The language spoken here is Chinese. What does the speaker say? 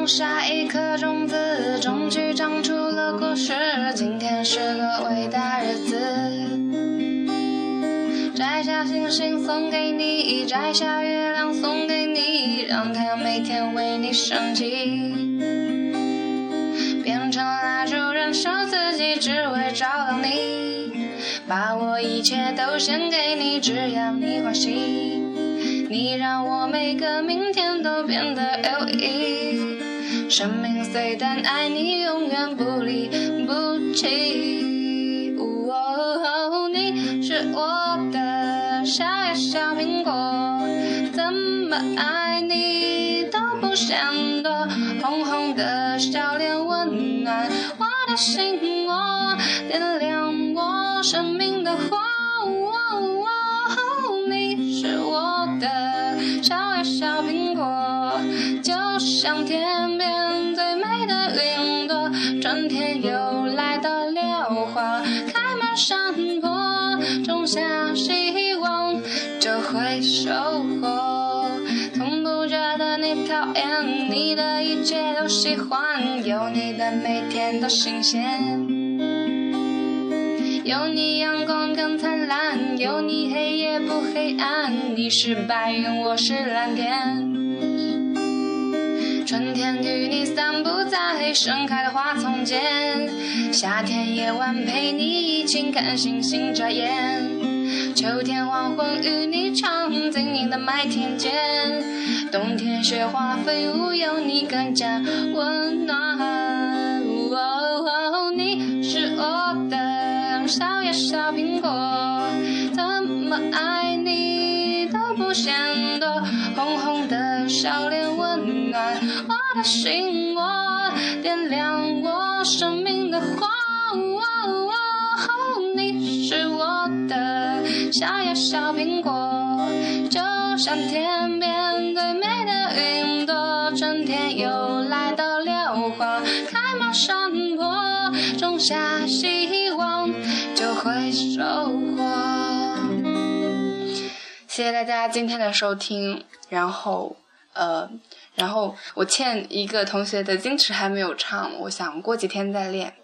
种下一颗种子，终于长出了果实。今天是个伟大日子，摘下星星送给你，摘下月亮送给你，让太阳每天为你升起。变成蜡烛燃烧自己，只为照亮你。把我一切都献给你，只要你欢喜。你让我每个明天都变得有意义。生命虽短，爱你永远不离不弃。哦，你是我的小呀小苹果，怎么爱你都不嫌多。红红的笑脸温暖我的心窝，点亮我生命的火。你是我的小呀小苹果，就像天边最美的云朵。春天又来到了花开满山坡，种下希望就会收获。从不觉得你讨厌，你的一切都喜欢，有你的每天都新鲜。有你阳光更灿烂，有你黑夜不黑暗。你是白云，我是蓝天。春天与你散步在盛开的花丛间，夏天夜晚陪你一起看星星眨眼，秋天黄昏与你唱晶莹的麦田间，冬天雪花飞舞有你更加温暖。哦，你是我的小呀小苹果，怎么爱你都不嫌多，红红的笑脸我的心窝，点亮我生命的火。哦，你是我的小呀小苹果，就像天边最美的云朵，春天又来到了花开满山坡，种下希望就会收获。谢谢大家今天的收听，然后呃，然后我欠一个同学的矜持还没有唱，我想过几天再练。